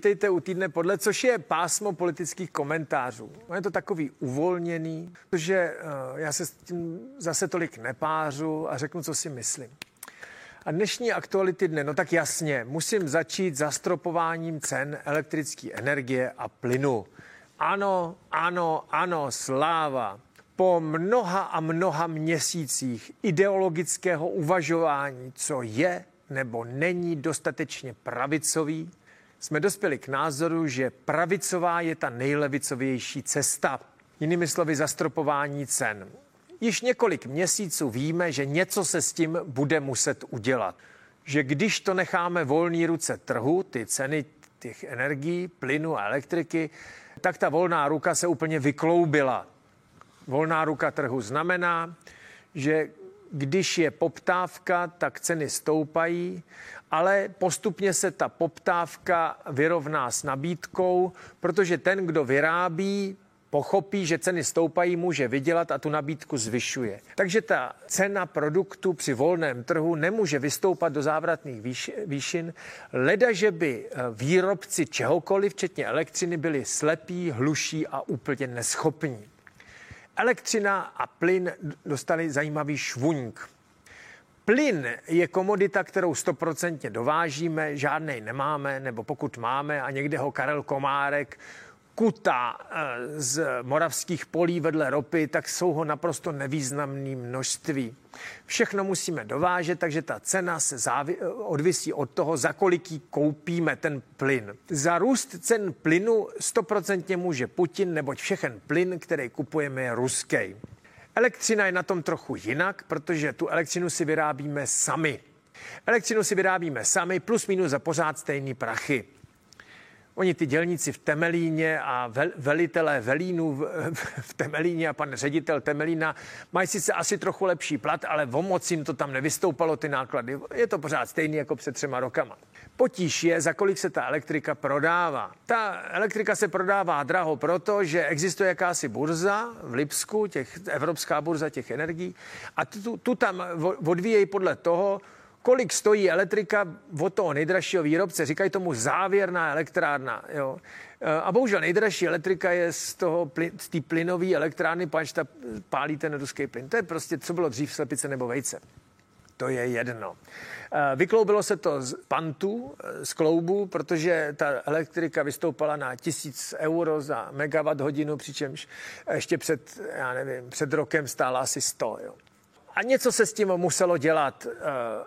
vítejte u týdne podle, což je pásmo politických komentářů. Je to takový uvolněný, protože uh, já se s tím zase tolik nepářu a řeknu, co si myslím. A dnešní aktuality dne, no tak jasně, musím začít zastropováním cen elektrické energie a plynu. Ano, ano, ano, sláva. Po mnoha a mnoha měsících ideologického uvažování, co je nebo není dostatečně pravicový, jsme dospěli k názoru, že pravicová je ta nejlevicovější cesta. Jinými slovy zastropování cen. Již několik měsíců víme, že něco se s tím bude muset udělat. Že když to necháme volný ruce trhu, ty ceny těch energií, plynu a elektriky, tak ta volná ruka se úplně vykloubila. Volná ruka trhu znamená, že když je poptávka, tak ceny stoupají, ale postupně se ta poptávka vyrovná s nabídkou, protože ten, kdo vyrábí, pochopí, že ceny stoupají, může vydělat a tu nabídku zvyšuje. Takže ta cena produktu při volném trhu nemůže vystoupat do závratných výš, výšin, leda, že by eh, výrobci čehokoliv, včetně elektřiny, byli slepí, hluší a úplně neschopní. Elektřina a plyn dostali zajímavý švuňk. Plyn je komodita, kterou stoprocentně dovážíme, žádnej nemáme, nebo pokud máme a někde ho Karel Komárek kuta eh, z moravských polí vedle ropy, tak jsou ho naprosto nevýznamné množství. Všechno musíme dovážet, takže ta cena se závi- odvisí od toho, za koliký koupíme ten plyn. Za růst cen plynu stoprocentně může Putin, neboť všechen plyn, který kupujeme, je ruský. Elektřina je na tom trochu jinak, protože tu elektřinu si vyrábíme sami. Elektřinu si vyrábíme sami, plus minus za pořád stejný prachy. Oni ty dělníci v Temelíně a vel, velitelé Velínu v, v Temelíně a pan ředitel Temelína mají sice asi trochu lepší plat, ale o moc jim to tam nevystoupalo ty náklady. Je to pořád stejný jako před třema rokama. Potíž je, za kolik se ta elektrika prodává. Ta elektrika se prodává draho proto, že existuje jakási burza v Lipsku, těch, evropská burza těch energií a tu, tu tam odvíjejí podle toho, kolik stojí elektrika od toho nejdražšího výrobce. Říkají tomu závěrná elektrárna. Jo. E, a bohužel nejdražší elektrika je z toho z té plynové elektrárny, pač ta pálí ten ruský plyn. To je prostě, co bylo dřív, slepice nebo vejce. To je jedno. E, vykloubilo se to z pantu, e, z kloubu, protože ta elektrika vystoupala na tisíc euro za megawatt hodinu, přičemž ještě před, já nevím, před rokem stála asi 100. Jo. A něco se s tím muselo dělat. Eh,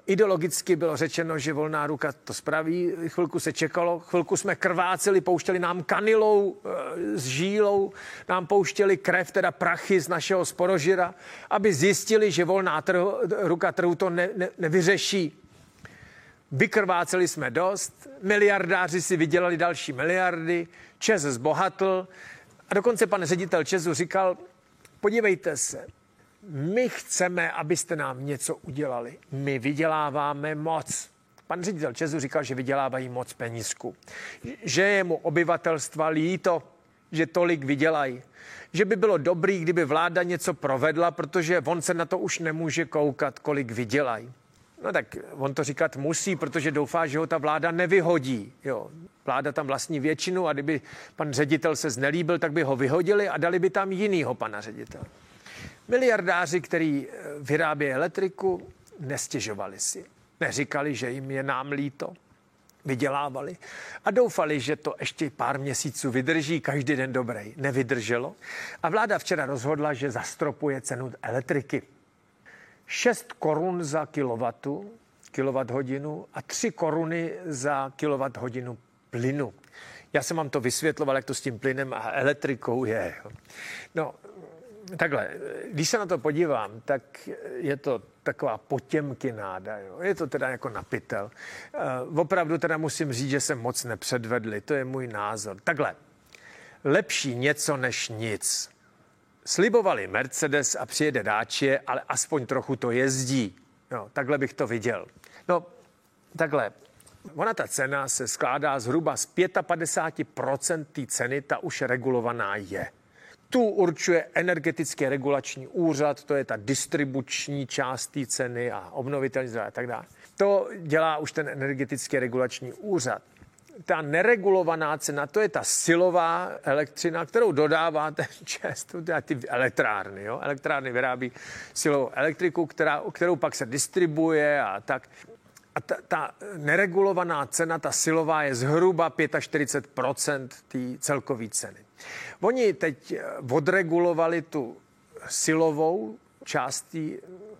ideologicky bylo řečeno, že volná ruka to spraví. Chvilku se čekalo, chvilku jsme krváceli, pouštěli nám kanilou eh, s žílou, nám pouštěli krev, teda prachy z našeho sporožira, aby zjistili, že volná trhu, ruka trhu to ne, ne, nevyřeší. Vykrváceli jsme dost, miliardáři si vydělali další miliardy, Čes zbohatl a dokonce pan ředitel Česu říkal, podívejte se, my chceme, abyste nám něco udělali. My vyděláváme moc. Pan ředitel Česu říkal, že vydělávají moc penízku. Že je mu obyvatelstva líto, že tolik vydělají. Že by bylo dobrý, kdyby vláda něco provedla, protože on se na to už nemůže koukat, kolik vydělají. No tak on to říkat musí, protože doufá, že ho ta vláda nevyhodí. Jo. Vláda tam vlastní většinu a kdyby pan ředitel se znelíbil, tak by ho vyhodili a dali by tam jinýho pana ředitele. Miliardáři, který eh, vyrábí elektriku, nestěžovali si. Neříkali, že jim je nám líto. Vydělávali a doufali, že to ještě pár měsíců vydrží, každý den dobrý. Nevydrželo. A vláda včera rozhodla, že zastropuje cenu elektriky. 6 korun za kilowatu, kilowatt hodinu a 3 koruny za kilowatt hodinu plynu. Já jsem vám to vysvětloval, jak to s tím plynem a elektrikou je. No, takhle, když se na to podívám, tak je to taková potěmkináda, jo. Je to teda jako napitel. Uh, opravdu teda musím říct, že se moc nepředvedli, to je můj názor. Takhle, lepší něco než nic. Slibovali Mercedes a přijede dáče, ale aspoň trochu to jezdí. Jo, takhle bych to viděl. No, takhle, Ona ta cena se skládá zhruba z 55% té ceny, ta už regulovaná je. Tu určuje energetický regulační úřad, to je ta distribuční část té ceny a obnovitelný zdroje a tak dále. To dělá už ten energetický regulační úřad. ta neregulovaná cena, to je ta silová elektřina, kterou dodává ten čest, ty elektrárny. Jo? Elektrárny vyrábí silovou elektriku, která, kterou pak se distribuje a tak. A ta, ta neregulovaná cena, ta silová, je zhruba 45% té celkové ceny. Oni teď odregulovali tu silovou část té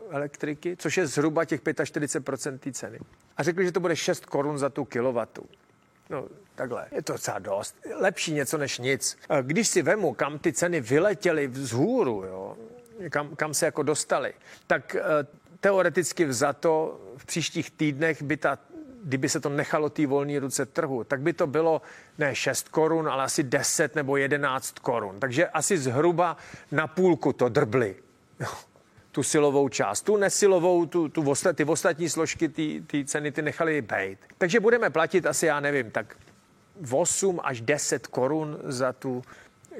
elektriky, což je zhruba těch 45% té ceny. A řekli, že to bude 6 korun za tu kilowatu. No, takhle. Je to docela dost. Lepší něco než nic. Když si vemu, kam ty ceny vyletěly vzhůru, jo, kam, kam se jako dostali, tak eh, teoreticky vzato v příštích týdnech by ta kdyby se to nechalo té volné ruce trhu, tak by to bylo ne 6 korun, ale asi 10 nebo 11 korun. Takže asi zhruba na půlku to drbli. tu silovou část. Tu nesilovou, tu, tu ty ostatní složky ty ceny ty nechali být. Takže budeme platit asi, já nevím, tak 8 až 10 korun za tu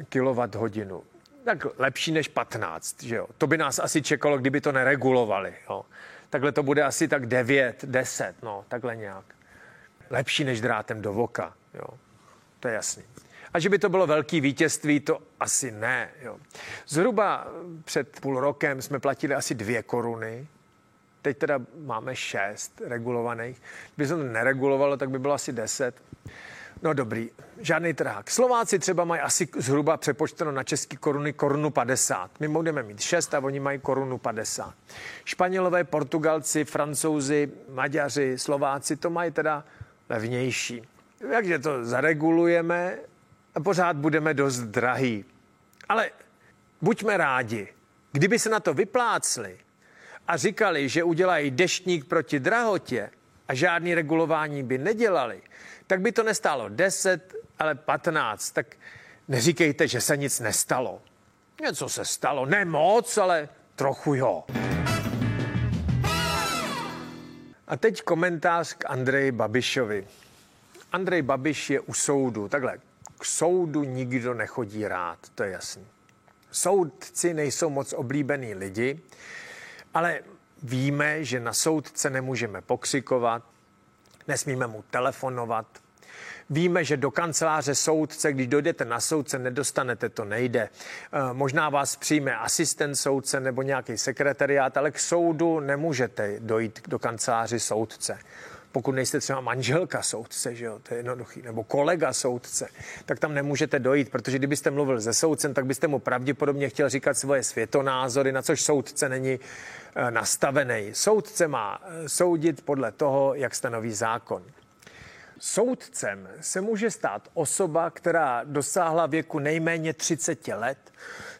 kilowatt hodinu. Tak lepší než 15, že jo. To by nás asi čekalo, kdyby to neregulovali, jo. Takhle to bude asi tak 9, 10, no, takhle nějak. Lepší než drátem do voka, jo. To je jasný. A že by to bylo velký vítězství, to asi ne. Jo. Zhruba před půl rokem jsme platili asi dvě koruny, teď teda máme šest regulovaných. Kdyby se to neregulovalo, tak by bylo asi deset. No dobrý, žádný trhák. Slováci třeba mají asi zhruba přepočteno na české koruny korunu 50. My budeme mít 6 a oni mají korunu 50. Španělové, Portugalci, Francouzi, Maďaři, Slováci to mají teda levnější. Takže to zaregulujeme a pořád budeme dost drahý. Ale buďme rádi, kdyby se na to vyplácli a říkali, že udělají deštník proti drahotě a žádný regulování by nedělali, tak by to nestálo 10, ale 15. Tak neříkejte, že se nic nestalo. Něco se stalo, ne moc, ale trochu jo. A teď komentář k Andreji Babišovi. Andrej Babiš je u soudu. Takhle, k soudu nikdo nechodí rád, to je jasný. Soudci nejsou moc oblíbený lidi, ale víme, že na soudce nemůžeme pokřikovat, nesmíme mu telefonovat. Víme, že do kanceláře soudce, když dojdete na soudce, nedostanete, to nejde. Eh, možná vás přijme asistent soudce nebo nějaký sekretariát, ale k soudu nemůžete dojít do kanceláři soudce pokud nejste třeba manželka soudce, že jo, to je jednoduchý, nebo kolega soudce, tak tam nemůžete dojít, protože kdybyste mluvil se soudcem, tak byste mu pravděpodobně chtěl říkat svoje světonázory, na což soudce není eh, nastavený. Soudce má eh, soudit podle toho, jak stanoví zákon. Soudcem se může stát osoba, která dosáhla věku nejméně 30 let,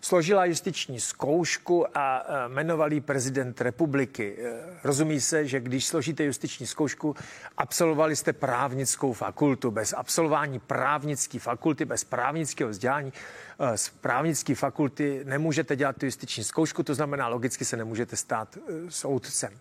složila justiční zkoušku a e, jmenoval prezident republiky. E, rozumí se, že když složíte justiční zkoušku, absolvovali jste právnickou fakultu. Bez absolvování právnické fakulty, bez právnického vzdělání e, z právnické fakulty nemůžete dělat tu justiční zkoušku, to znamená, logicky se nemůžete stát soudcem.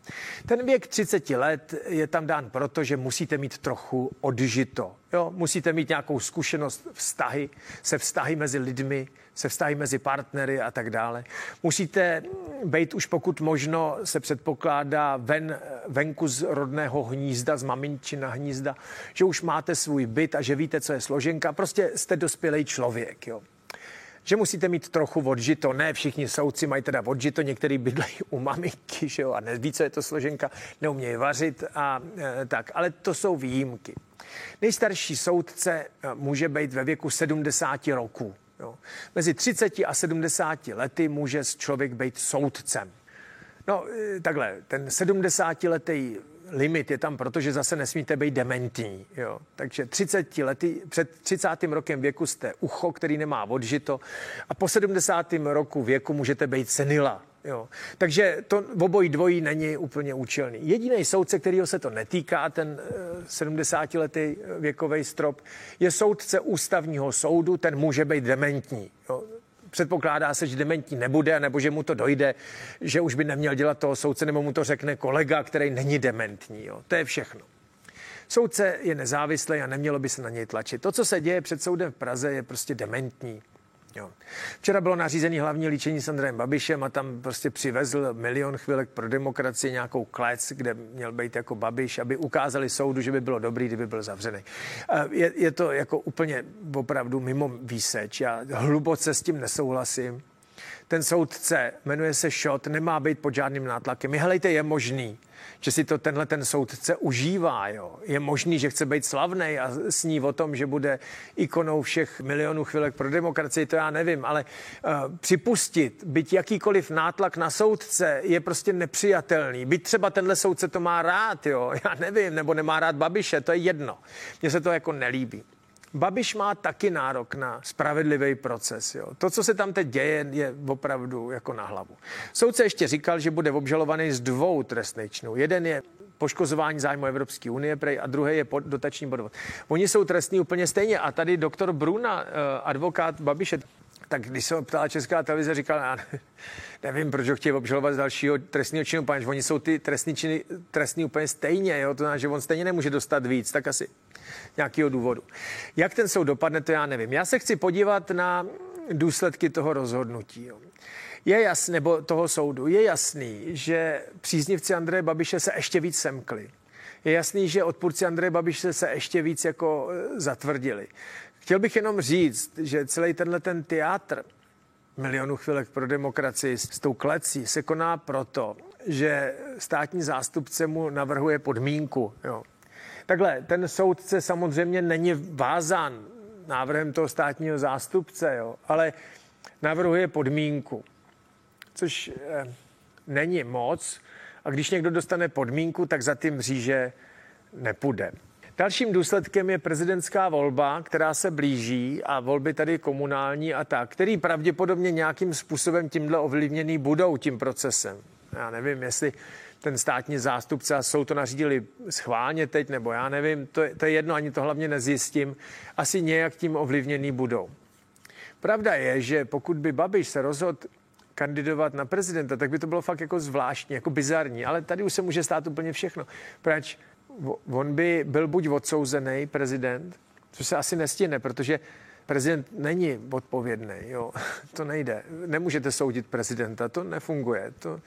Ten věk 30 let je tam dán proto, že musíte mít trochu odžito. Jo? Musíte mít nějakou zkušenost vztahy, se vztahy mezi lidmi, se vztahy mezi partnery a tak dále. Musíte být už pokud možno, se předpokládá, ven, venku z rodného hnízda, z maminčina hnízda, že už máte svůj byt a že víte, co je složenka. Prostě jste dospělý člověk. Jo že musíte mít trochu odžito. Ne všichni soudci mají teda odžito, některý bydlejí u maminky, že jo, a neví, co je to složenka, neumějí vařit a e, tak, ale to jsou výjimky. Nejstarší soudce e, může být ve věku 70 roků. Jo. Mezi 30 a 70 lety může člověk být soudcem. No, e, takhle, ten 70-letý limit je tam, protože zase nesmíte být dementní. Jo. Takže 30 lety, před 30. rokem věku jste ucho, který nemá odžito a po 70. roku věku můžete být senila. Jo. Takže to obojí dvojí není úplně účelný. Jediný soudce, kterého se to netýká, ten 70-letý eh, věkový strop, je soudce ústavního soudu, ten může být dementní. Jo předpokládá se, že dementní nebude, nebo že mu to dojde, že už by neměl dělat toho soudce, nebo mu to řekne kolega, který není dementní. Jo. To je všechno. Soudce je nezávislý a nemělo by se na něj tlačit. To, co se děje před soudem v Praze, je prostě dementní. Jo. Včera bylo nařízený hlavní líčení s Andrejem Babišem a tam prostě přivezl milion chvilek pro demokracii nějakou klec, kde měl být jako Babiš, aby ukázali soudu, že by bylo dobrý, kdyby byl zavřený. Je, je to jako úplně opravdu mimo výseč. Já hluboce s tím nesouhlasím. Ten soudce jmenuje se Šot, nemá být pod žádným nátlakem. Helejte, je možný, že si to tenhle ten soudce užívá. Jo. Je možný, že chce být slavný a sní o tom, že bude ikonou všech milionů chvilek pro demokracii, to já nevím, ale uh, připustit, byť jakýkoliv nátlak na soudce je prostě nepřijatelný. Byť třeba tenhle soudce to má rád, jo, já nevím, nebo nemá rád Babiše, to je jedno. Mně se to jako nelíbí. Babiš má taky nárok na spravedlivý proces. Jo. To, co se tam teď děje, je opravdu jako na hlavu. Soudce ještě říkal, že bude obžalovaný z dvou trestných činů. Jeden je poškozování zájmu Evropské unie prej, a druhý je pod, dotační podvod. Oni jsou trestní úplně stejně a tady doktor Bruna, eh, advokát Babiše, tak když se ptala Česká televize, říkal, já nevím, proč ho chtějí obžalovat z dalšího trestního činu, protože oni jsou ty trestní činy trestní úplně stejně, jo? to znamená, že on stejně nemůže dostat víc, tak asi nějakého důvodu. Jak ten soud dopadne, to já nevím. Já se chci podívat na důsledky toho rozhodnutí. Jo. Je jasný, nebo toho soudu, je jasný, že příznivci Andreje Babiše se ještě víc semkli. Je jasný, že odpůrci Andreje Babiše se ještě víc jako e, zatvrdili. Chtěl bych jenom říct, že celý tenhle ten teátr milionů chvilek pro demokracii s tou klecí se koná proto, že státní zástupce mu navrhuje podmínku. Jo. Takhle, ten soudce samozřejmě není vázán návrhem toho státního zástupce, jo, ale navrhuje podmínku, což eh, není moc. A když někdo dostane podmínku, tak za tím mříže nepůjde. Dalším důsledkem je prezidentská volba, která se blíží a volby tady komunální a tak, který pravděpodobně nějakým způsobem tímhle ovlivněný budou tím procesem. Já nevím, jestli ten státní zástupce a soud to nařídili schválně teď, nebo já nevím, to je, to je jedno, ani to hlavně nezjistím, asi nějak tím ovlivněný budou. Pravda je, že pokud by Babiš se rozhodl kandidovat na prezidenta, tak by to bylo fakt jako zvláštní, jako bizarní, ale tady už se může stát úplně všechno. Proč? On by byl buď odsouzený prezident, což se asi nestihne, protože prezident není odpovědný, jo. To nejde. Nemůžete soudit prezidenta, to nefunguje, to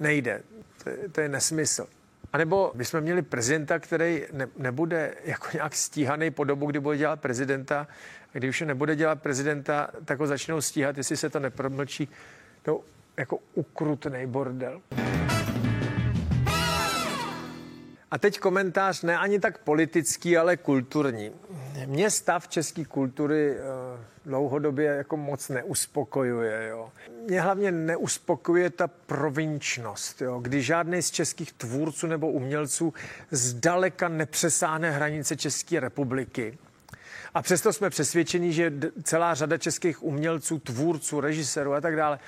nejde. To, to je nesmysl. A nebo bychom měli prezidenta, který ne, nebude jako nějak stíhaný po dobu, kdy bude dělat prezidenta. A když už nebude dělat prezidenta, tak ho začnou stíhat, jestli se to nepromlčí. To jako ukrutný bordel. A teď komentář ne ani tak politický, ale kulturní. Mě stav české kultury uh, dlouhodobě jako moc neuspokojuje. Jo. Mě hlavně neuspokojuje ta provinčnost, jo, kdy žádný z českých tvůrců nebo umělců zdaleka nepřesáhne hranice České republiky. A přesto jsme přesvědčeni, že celá řada českých umělců, tvůrců, režisérů a tak dále,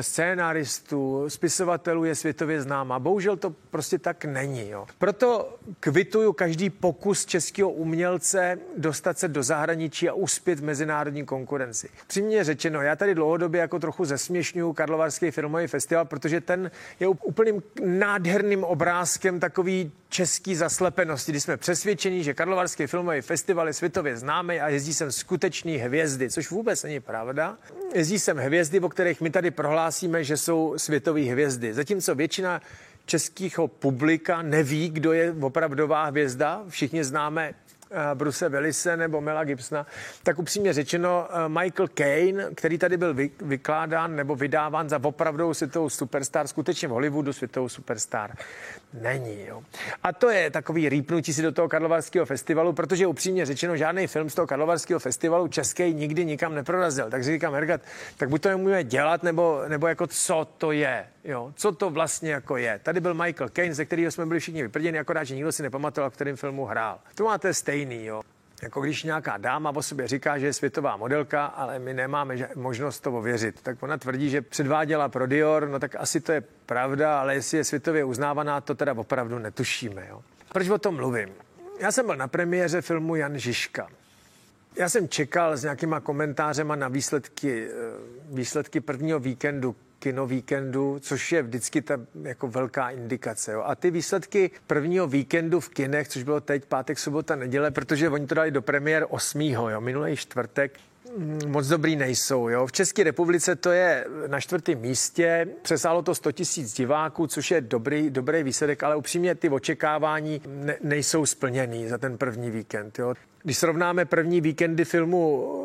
scénáristů, spisovatelů je světově známá. Bohužel to prostě tak není. Jo. Proto kvituju každý pokus českého umělce dostat se do zahraničí a uspět v mezinárodní konkurenci. Přímě řečeno, já tady dlouhodobě jako trochu zesměšňuju Karlovarský filmový festival, protože ten je úplným nádherným obrázkem takový český zaslepenosti, kdy jsme přesvědčeni, že Karlovarský filmový festival je světově známý a jezdí sem skutečný hvězdy, což vůbec není pravda. Jezdí sem hvězdy, o kterých my tady prohlásíme, že jsou světové hvězdy. Zatímco většina českého publika neví, kdo je opravdová hvězda. Všichni známe Eh, Bruce Willise nebo Mela Gibsona, tak upřímně řečeno eh, Michael Caine, který tady byl vy, vykládán nebo vydáván za opravdovou světovou superstar, skutečně v Hollywoodu světovou superstar není. Jo. A to je takový rýpnutí si do toho Karlovarského festivalu, protože upřímně řečeno žádný film z toho Karlovarského festivalu český nikdy nikam neprorazil. Takže říkám, Hergat, tak buď to nemůžeme dělat, nebo, nebo jako co to je. Jo, co to vlastně jako je. Tady byl Michael Caine, ze kterého jsme byli všichni vyprděni, akorát, že nikdo si nepamatoval, v kterém filmu hrál. To máte stejný, jo. Jako když nějaká dáma o sobě říká, že je světová modelka, ale my nemáme možnost to ověřit. Tak ona tvrdí, že předváděla pro Dior, no tak asi to je pravda, ale jestli je světově uznávaná, to teda opravdu netušíme. Jo. Proč o tom mluvím? Já jsem byl na premiéře filmu Jan Žižka. Já jsem čekal s nějakýma komentářema na výsledky, eh, výsledky prvního víkendu kino víkendu, což je vždycky ta jako velká indikace. Jo. A ty výsledky prvního víkendu v kinech, což bylo teď pátek, sobota, neděle, protože oni to dali do premiér 8. Jo, minulý čtvrtek, mm, moc dobrý nejsou. Jo. V České republice to je na čtvrtém místě, přesálo to 100 tisíc diváků, což je dobrý, dobrý výsledek, ale upřímně ty očekávání ne, nejsou splněný za ten první víkend. Jo. Když srovnáme první víkendy filmu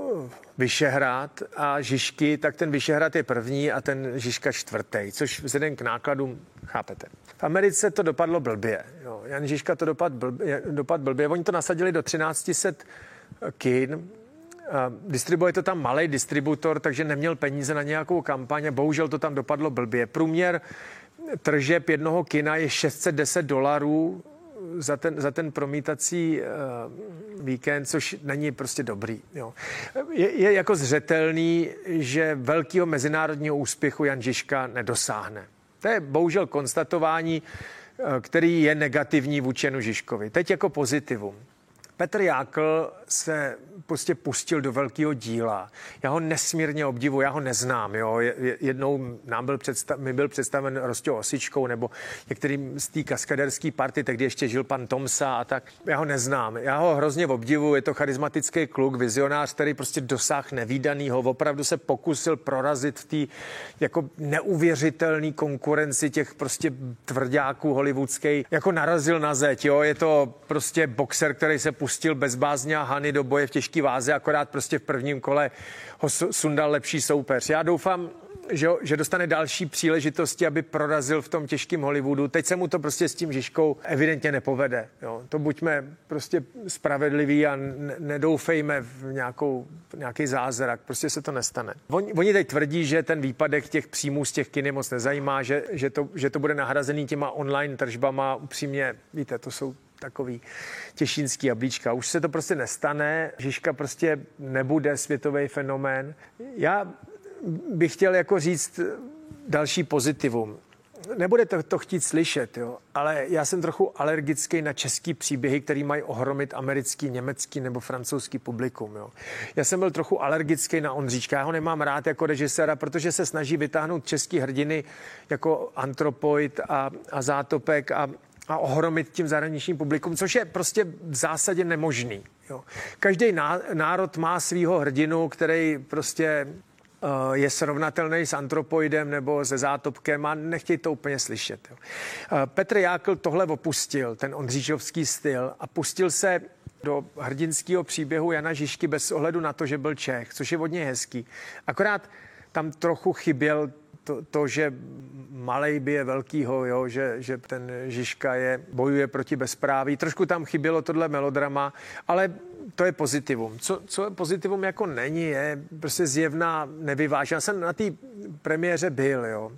Vyšehrad a Žižky, tak ten Vyšehrad je první a ten Žižka čtvrtý, což vzhledem k nákladům chápete. V Americe to dopadlo blbě. Jo. Jan Žižka to dopad blbě, dopad blbě. Oni to nasadili do 1300 kin. Distribuje to tam malý distributor, takže neměl peníze na nějakou kampaň a bohužel to tam dopadlo blbě. Průměr tržeb jednoho kina je 610 dolarů za ten, za ten promítací uh, víkend, což není prostě dobrý. Jo. Je, je jako zřetelný, že velkého mezinárodního úspěchu Jan Žižka nedosáhne. To je bohužel konstatování, uh, který je negativní vůči Janu Žižkovi. Teď jako pozitivum. Petr Jákl se prostě pustil do velkého díla. Já ho nesmírně obdivu, já ho neznám. Jo. Jednou nám byl představ, mi byl představen Rostě Osičkou nebo některým z té kaskaderské party, tehdy ještě žil pan Tomsa a tak. Já ho neznám. Já ho hrozně obdivu, je to charismatický kluk, vizionář, který prostě dosáh nevýdanýho, opravdu se pokusil prorazit v té jako neuvěřitelné konkurenci těch prostě tvrdáků hollywoodských. Jako narazil na zeď, jo. Je to prostě boxer, který se pustil bez bázně a Hany do boje v těžké váze, akorát prostě v prvním kole ho sundal lepší soupeř. Já doufám, že, že dostane další příležitosti, aby prorazil v tom těžkém Hollywoodu. Teď se mu to prostě s tím Žižkou evidentně nepovede. Jo. To buďme prostě spravedliví a nedoufejme v nějakou, nějaký zázrak. Prostě se to nestane. Oni, oni teď tvrdí, že ten výpadek těch příjmů z těch kiny moc nezajímá, že, že, to, že to bude nahrazený těma online tržbama. Upřímně, víte, to jsou takový těšínský jablíčka. Už se to prostě nestane, Žižka prostě nebude světový fenomén. Já bych chtěl jako říct další pozitivum. Nebude to, to chtít slyšet, jo, ale já jsem trochu alergický na český příběhy, který mají ohromit americký, německý nebo francouzský publikum. Jo. Já jsem byl trochu alergický na Ondříčka, já ho nemám rád jako režiséra, protože se snaží vytáhnout český hrdiny jako antropoid a, a zátopek a, a ohromit tím zahraničním publikum, což je prostě v zásadě nemožný. Jo. Každý národ má svého hrdinu, který prostě uh, je srovnatelný s antropoidem nebo se zátopkem a nechtějí to úplně slyšet. Jo. Uh, Petr Jákl tohle opustil, ten ondřížovský styl a pustil se do hrdinského příběhu Jana Žižky bez ohledu na to, že byl Čech, což je hodně hezký. Akorát tam trochu chyběl to, to že malej bije velkýho, jo, že, že ten Žižka je, bojuje proti bezpráví. Trošku tam chybělo tohle melodrama, ale to je pozitivum. Co, co pozitivum jako není, je prostě zjevná nevyváženost. Já jsem na té premiéře byl, jo.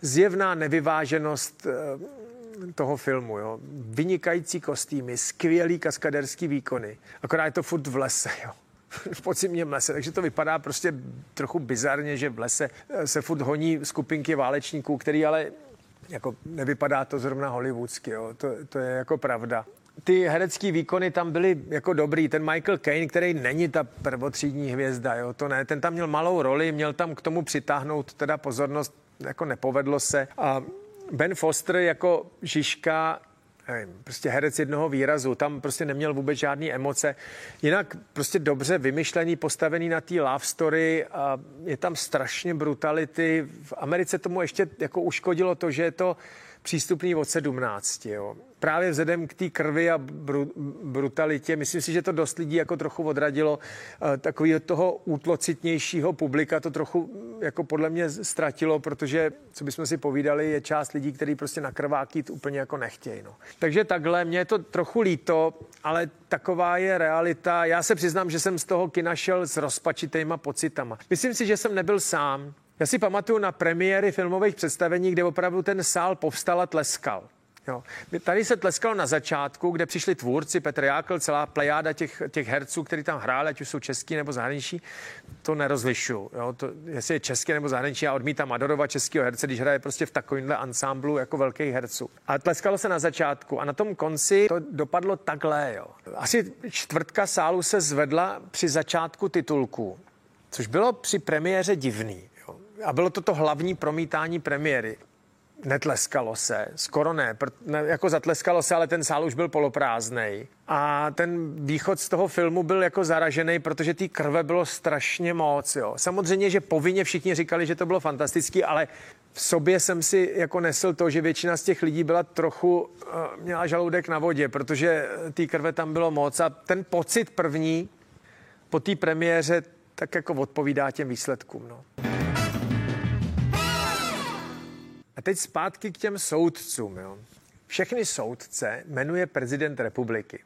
Zjevná nevyváženost eh, toho filmu, jo. Vynikající kostýmy, skvělý kaskaderský výkony. Akorát je to furt v lese, jo. V podzimním lese, takže to vypadá prostě trochu bizarně, že v lese eh, se furt honí skupinky válečníků, který ale jako nevypadá to zrovna hollywoodsky, jo. To, to je jako pravda. Ty herecké výkony tam byly jako dobrý. Ten Michael Caine, který není ta prvotřídní hvězda, jo, to ne. Ten tam měl malou roli, měl tam k tomu přitáhnout teda pozornost, jako nepovedlo se. A Ben Foster jako Žižka prostě herec jednoho výrazu, tam prostě neměl vůbec žádné emoce. Jinak prostě dobře vymyšlený, postavený na té love story a je tam strašně brutality. V Americe tomu ještě jako uškodilo to, že je to přístupný od 17. Jo právě vzhledem k té krvi a bru, brutalitě, myslím si, že to dost lidí jako trochu odradilo eh, takového toho útlocitnějšího publika, to trochu mm, jako podle mě ztratilo, protože, co bychom si povídali, je část lidí, kteří prostě na krváky úplně jako nechtějí. No. Takže takhle, mě je to trochu líto, ale taková je realita. Já se přiznám, že jsem z toho kina šel s rozpačitýma pocitama. Myslím si, že jsem nebyl sám. Já si pamatuju na premiéry filmových představení, kde opravdu ten sál povstal a tleskal. Jo. Tady se tleskalo na začátku, kde přišli tvůrci, Petr Jákl, celá plejáda těch, těch herců, kteří tam hráli, ať už jsou český nebo zahraniční, to nerozlišuju. Jo. To, jestli je český nebo zahraniční, já odmítám adorovat českého herce, když hraje prostě v takovémhle ansámblu jako velkých herců. A tleskalo se na začátku a na tom konci to dopadlo takhle. Jo. Asi čtvrtka sálu se zvedla při začátku titulku, což bylo při premiéře divný. A bylo to to hlavní promítání premiéry netleskalo se, skoro ne, ne, jako zatleskalo se, ale ten sál už byl poloprázdnej. A ten východ z toho filmu byl jako zaražený, protože té krve bylo strašně moc. Jo. Samozřejmě, že povinně všichni říkali, že to bylo fantastický, ale v sobě jsem si jako nesl to, že většina z těch lidí byla trochu, uh, měla žaludek na vodě, protože té krve tam bylo moc a ten pocit první po té premiéře tak jako odpovídá těm výsledkům. No. A teď zpátky k těm soudcům. Jo. Všechny soudce jmenuje prezident republiky.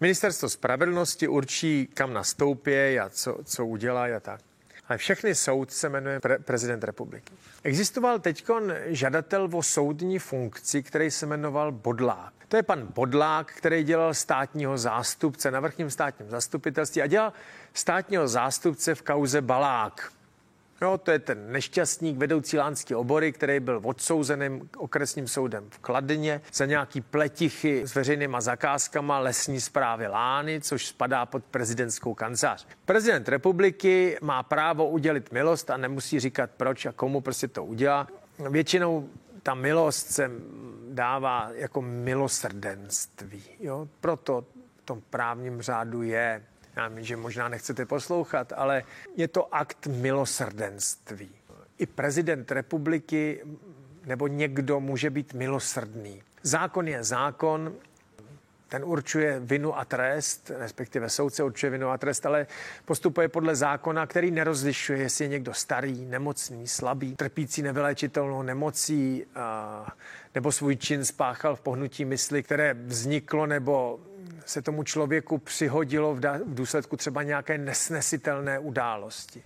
Ministerstvo spravedlnosti určí, kam nastoupí a co, co udělá a tak. Ale všechny soudce jmenuje pre- prezident republiky. Existoval teď žadatel o soudní funkci, který se jmenoval Bodlák. To je pan Bodlák, který dělal státního zástupce na vrchním státním zastupitelství a dělal státního zástupce v kauze Balák. Jo, to je ten nešťastník vedoucí lánský obory, který byl odsouzeným okresním soudem v Kladně za nějaký pletichy s veřejnýma zakázkama lesní zprávy Lány, což spadá pod prezidentskou kancelář. Prezident republiky má právo udělit milost a nemusí říkat proč a komu prostě to udělá. Většinou ta milost se dává jako milosrdenství. Jo? Proto v tom právním řádu je já vím, že možná nechcete poslouchat, ale je to akt milosrdenství. I prezident republiky nebo někdo může být milosrdný. Zákon je zákon, ten určuje vinu a trest, respektive soudce určuje vinu a trest, ale postupuje podle zákona, který nerozlišuje, jestli je někdo starý, nemocný, slabý, trpící nevyléčitelnou nemocí, nebo svůj čin spáchal v pohnutí mysli, které vzniklo nebo se tomu člověku přihodilo v, v důsledku třeba nějaké nesnesitelné události.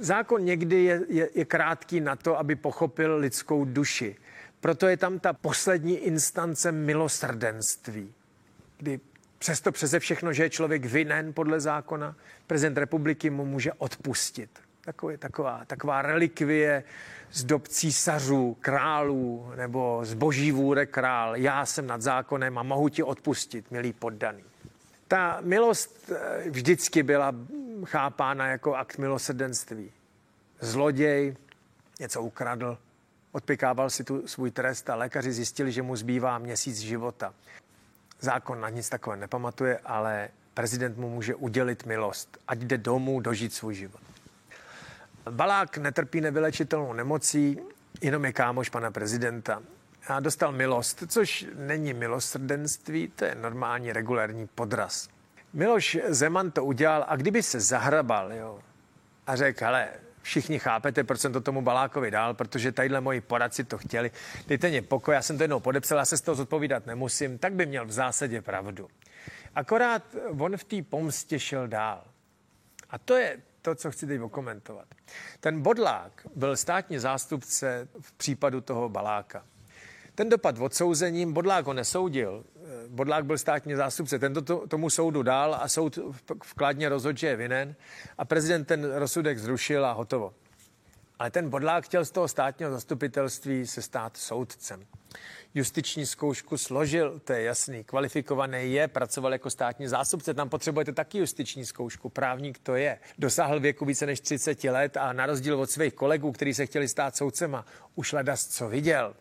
Zákon někdy je, je, je krátký na to, aby pochopil lidskou duši. Proto je tam ta poslední instance milosrdenství, kdy přesto přeze všechno, že je člověk vinen podle zákona, prezident republiky mu může odpustit. Takový, taková, taková relikvie z dob císařů, králů nebo z boží vůre král. Já jsem nad zákonem a mohu ti odpustit, milý poddaný. Ta milost eh, vždycky byla chápána jako akt milosrdenství. Zloděj něco ukradl, odpikával si tu svůj trest a lékaři zjistili, že mu zbývá měsíc života. Zákon na nic takové nepamatuje, ale prezident mu může udělit milost, ať jde domů dožít svůj život. Balák netrpí nevylečitelnou nemocí, jenom je kámoš pana prezidenta. A dostal milost, což není milosrdenství, to je normální regulární podraz. Miloš Zeman to udělal a kdyby se zahrabal jo, a řekl, hele, všichni chápete, proč jsem to tomu Balákovi dal, protože tadyhle moji poradci to chtěli. Dejte mě pokoj, já jsem to jednou podepsal, já se z toho zodpovídat nemusím, tak by měl v zásadě pravdu. Akorát on v té pomstě šel dál. A to je to, co chci teď okomentovat. Ten Bodlák byl státní zástupce v případu toho Baláka. Ten dopad odsouzením, Bodlák ho nesoudil, Bodlák byl státní zástupce, ten to, tomu soudu dal a soud v Kladně rozhodl, že je vinen a prezident ten rozsudek zrušil a hotovo. Ale ten Bodlák chtěl z toho státního zastupitelství se stát soudcem justiční zkoušku složil, to je jasný, kvalifikovaný je, pracoval jako státní zástupce, tam potřebujete taky justiční zkoušku, právník to je. Dosáhl věku více než 30 let a na rozdíl od svých kolegů, kteří se chtěli stát soudcema, už ledas co viděl.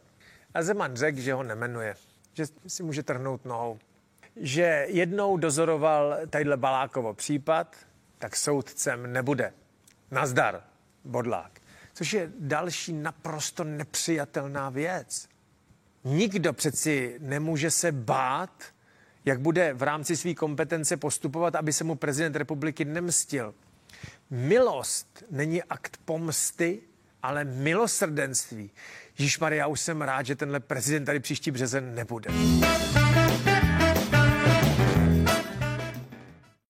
A Zeman řekl, že ho nemenuje, že si může trhnout nohou. Že jednou dozoroval tadyhle Balákovo případ, tak soudcem nebude. Nazdar, bodlák. Což je další naprosto nepřijatelná věc. Nikdo přeci nemůže se bát, jak bude v rámci své kompetence postupovat, aby se mu prezident republiky nemstil. Milost není akt pomsty, ale milosrdenství. Již Maria, už jsem rád, že tenhle prezident tady příští březen nebude.